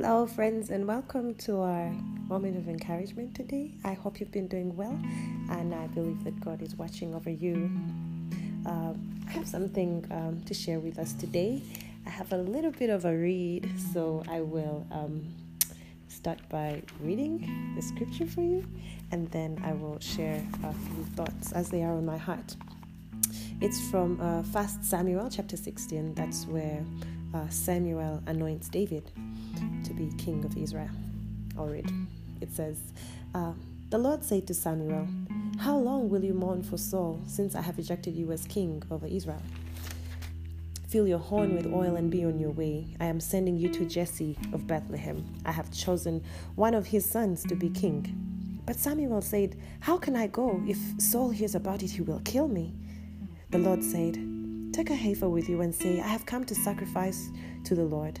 Hello, friends, and welcome to our moment of encouragement today. I hope you've been doing well, and I believe that God is watching over you. Uh, I have something um, to share with us today. I have a little bit of a read, so I will um, start by reading the scripture for you, and then I will share a few thoughts as they are on my heart. It's from uh, First Samuel chapter 16. That's where uh, Samuel anoints David to be king of Israel. I'll read. It says, uh, The Lord said to Samuel, How long will you mourn for Saul, since I have rejected you as king over Israel? Fill your horn with oil and be on your way. I am sending you to Jesse of Bethlehem. I have chosen one of his sons to be king. But Samuel said, How can I go? If Saul hears about it, he will kill me. The Lord said, Take a heifer with you and say, I have come to sacrifice to the Lord.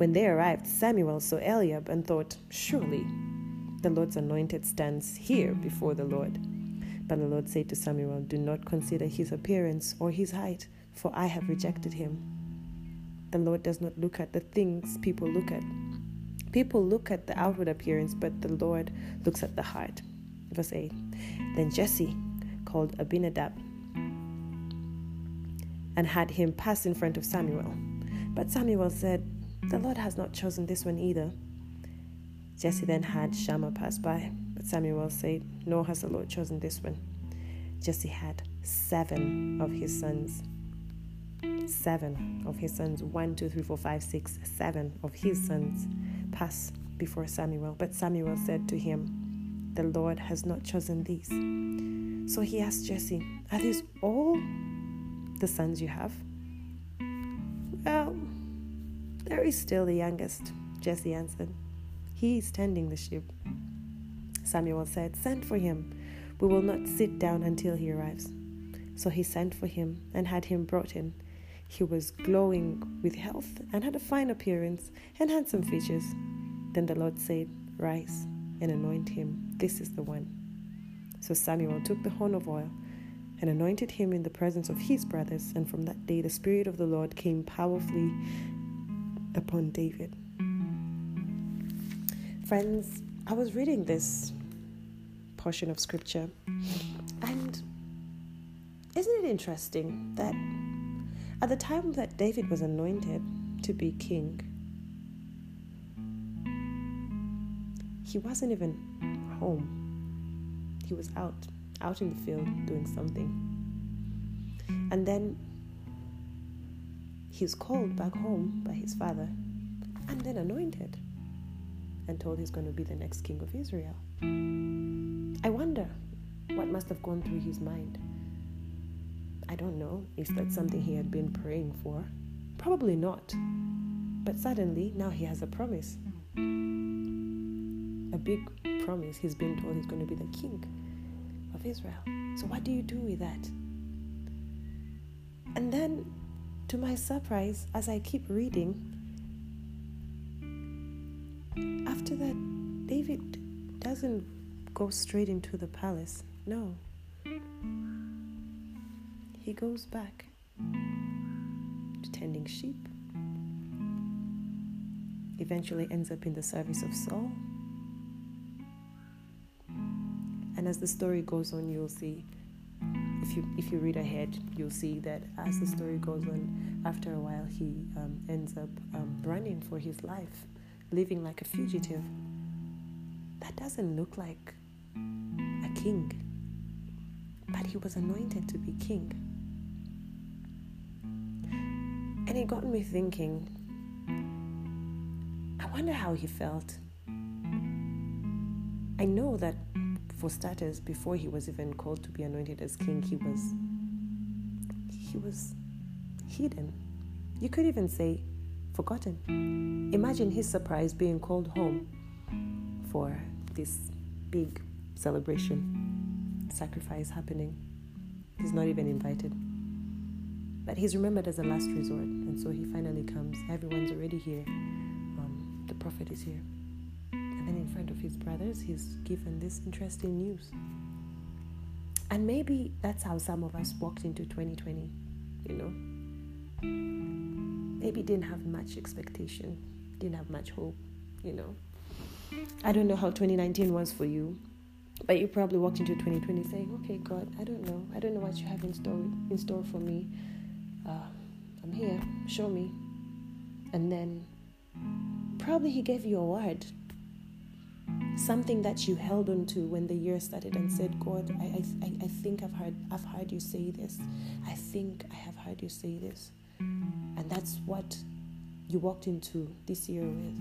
When they arrived, Samuel saw Eliab and thought, Surely the Lord's anointed stands here before the Lord. But the Lord said to Samuel, Do not consider his appearance or his height, for I have rejected him. The Lord does not look at the things people look at. People look at the outward appearance, but the Lord looks at the heart. Verse 8 Then Jesse called Abinadab and had him pass in front of Samuel. But Samuel said, The Lord has not chosen this one either. Jesse then had Shammah pass by, but Samuel said, Nor has the Lord chosen this one. Jesse had seven of his sons. Seven of his sons, one, two, three, four, five, six, seven of his sons pass before Samuel. But Samuel said to him, The Lord has not chosen these. So he asked Jesse, Are these all the sons you have? Well, there is still the youngest, Jesse answered. He is tending the sheep. Samuel said, Send for him. We will not sit down until he arrives. So he sent for him and had him brought in. He was glowing with health and had a fine appearance and handsome features. Then the Lord said, Rise and anoint him. This is the one. So Samuel took the horn of oil and anointed him in the presence of his brothers. And from that day, the Spirit of the Lord came powerfully upon David. Friends, I was reading this portion of scripture, and isn't it interesting that at the time that David was anointed to be king, he wasn't even home, he was out out in the field doing something. And then he's called back home by his father and then anointed and told he's going to be the next king of Israel. I wonder what must have gone through his mind. I don't know if that's something he had been praying for. Probably not. But suddenly, now he has a promise. A big promise. He's been told he's going to be the king of Israel. So, what do you do with that? And then, to my surprise, as I keep reading, after that, David doesn't go straight into the palace. No. He goes back to tending sheep. Eventually ends up in the service of Saul and as the story goes on, you'll see if you if you read ahead, you'll see that as the story goes on, after a while, he um, ends up um, running for his life, living like a fugitive. That doesn't look like a king, but he was anointed to be king. And it got me thinking. I wonder how he felt. I know that for starters, before he was even called to be anointed as king, he was he was hidden. You could even say forgotten. Imagine his surprise being called home for this big celebration, sacrifice happening. He's not even invited. But he's remembered as a last resort, and so he finally comes. Everyone's already here. Um, the prophet is here. And in front of his brothers, he's given this interesting news. And maybe that's how some of us walked into 2020, you know. Maybe didn't have much expectation, didn't have much hope, you know. I don't know how 2019 was for you, but you probably walked into 2020 saying, "Okay, God, I don't know. I don't know what you have in store in store for me. Uh, I'm here. Show me." And then probably He gave you a word, something that you held on to when the year started, and said, "God, I, I, I think I've heard I've heard you say this. I think I have heard you say this," and that's what you walked into this year with.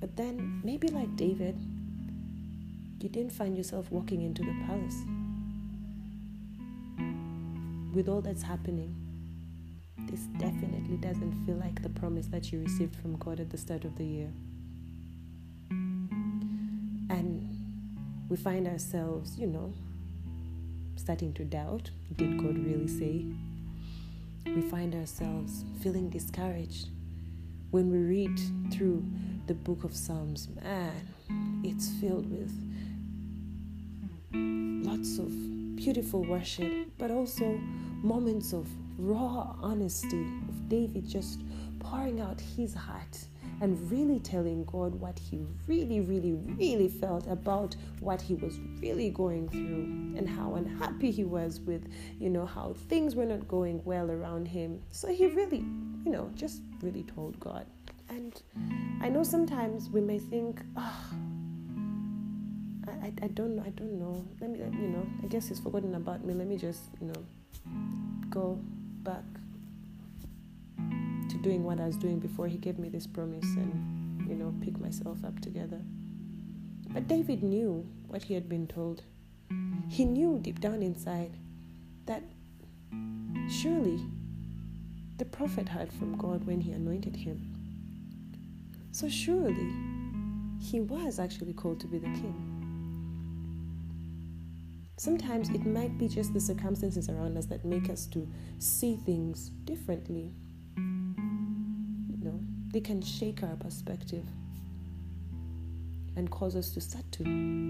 But then, maybe like David, you didn't find yourself walking into the palace. With all that's happening, this definitely doesn't feel like the promise that you received from God at the start of the year. And we find ourselves, you know, starting to doubt did God really say? We find ourselves feeling discouraged when we read through the book of Psalms. Man, it's filled with lots of beautiful worship, but also moments of raw honesty of David just pouring out his heart and really telling God what he really, really, really felt about what he was really going through and how unhappy he was with, you know, how things were not going well around him. So he really, you know, just really told God. And I know sometimes we may think, oh, I, I don't know, I don't know. Let me, you know, I guess he's forgotten about me. Let me just, you know, go back doing what I was doing before he gave me this promise and, you know, pick myself up together. But David knew what he had been told. He knew deep down inside that surely the prophet heard from God when he anointed him. So surely he was actually called to be the king. Sometimes it might be just the circumstances around us that make us to see things differently. They can shake our perspective and cause us to start to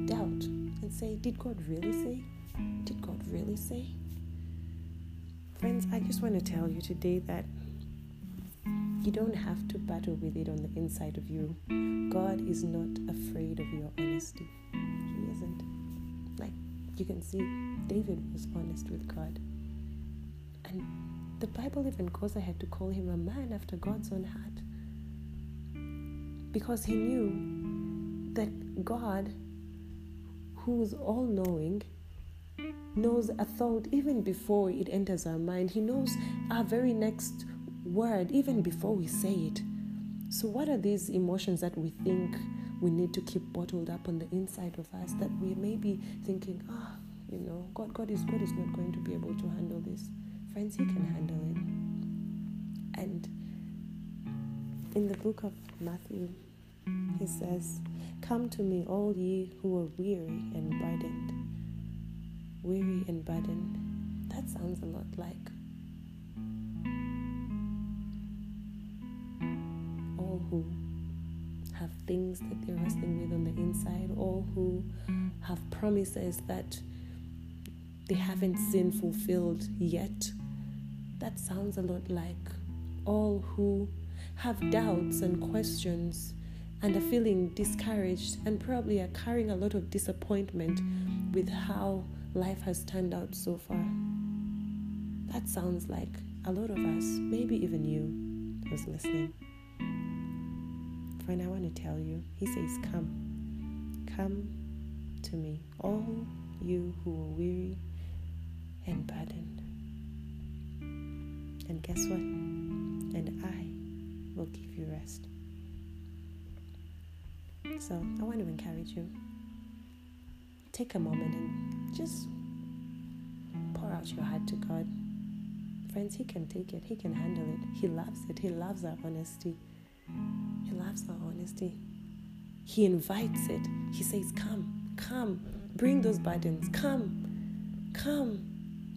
doubt and say, Did God really say? Did God really say? Friends, I just want to tell you today that you don't have to battle with it on the inside of you. God is not afraid of your honesty. He isn't. Like you can see, David was honest with God. And the Bible even goes ahead to call him a man after God's own heart. Because he knew that God, who's all knowing, knows a thought even before it enters our mind. He knows our very next word even before we say it. So, what are these emotions that we think we need to keep bottled up on the inside of us that we may be thinking, ah, oh, you know, God, God is God is not going to be able to handle this. Friends, He can handle it. And in the book of Matthew, He says, Come to me, all ye who are weary and burdened. Weary and burdened. That sounds a lot like all who have things that they're wrestling with on the inside, all who have promises that they haven't seen fulfilled yet. That sounds a lot like all who have doubts and questions and are feeling discouraged and probably are carrying a lot of disappointment with how life has turned out so far. That sounds like a lot of us, maybe even you who's listening. Friend, I want to tell you, He says, Come, come to me, all you who are weary and burdened. And guess what? And I will give you rest. So I want to encourage you. Take a moment and just pour out your heart to God. Friends, He can take it, He can handle it. He loves it, He loves our honesty. He loves our honesty. He invites it. He says, Come, come, bring those burdens. Come, come.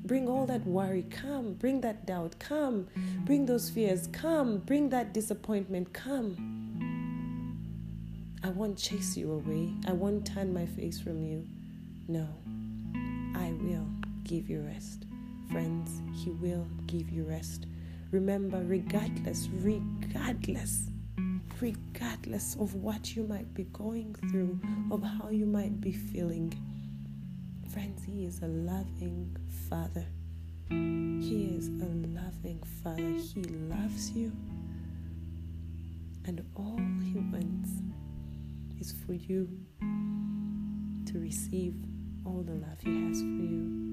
Bring all that worry. Come. Bring that doubt. Come. Bring those fears. Come. Bring that disappointment. Come. I won't chase you away. I won't turn my face from you. No. I will give you rest. Friends, He will give you rest. Remember, regardless, regardless, regardless of what you might be going through, of how you might be feeling, friends, He is a loving Father. He is a loving Father. He loves you. And all He wants is for you to receive all the love He has for you.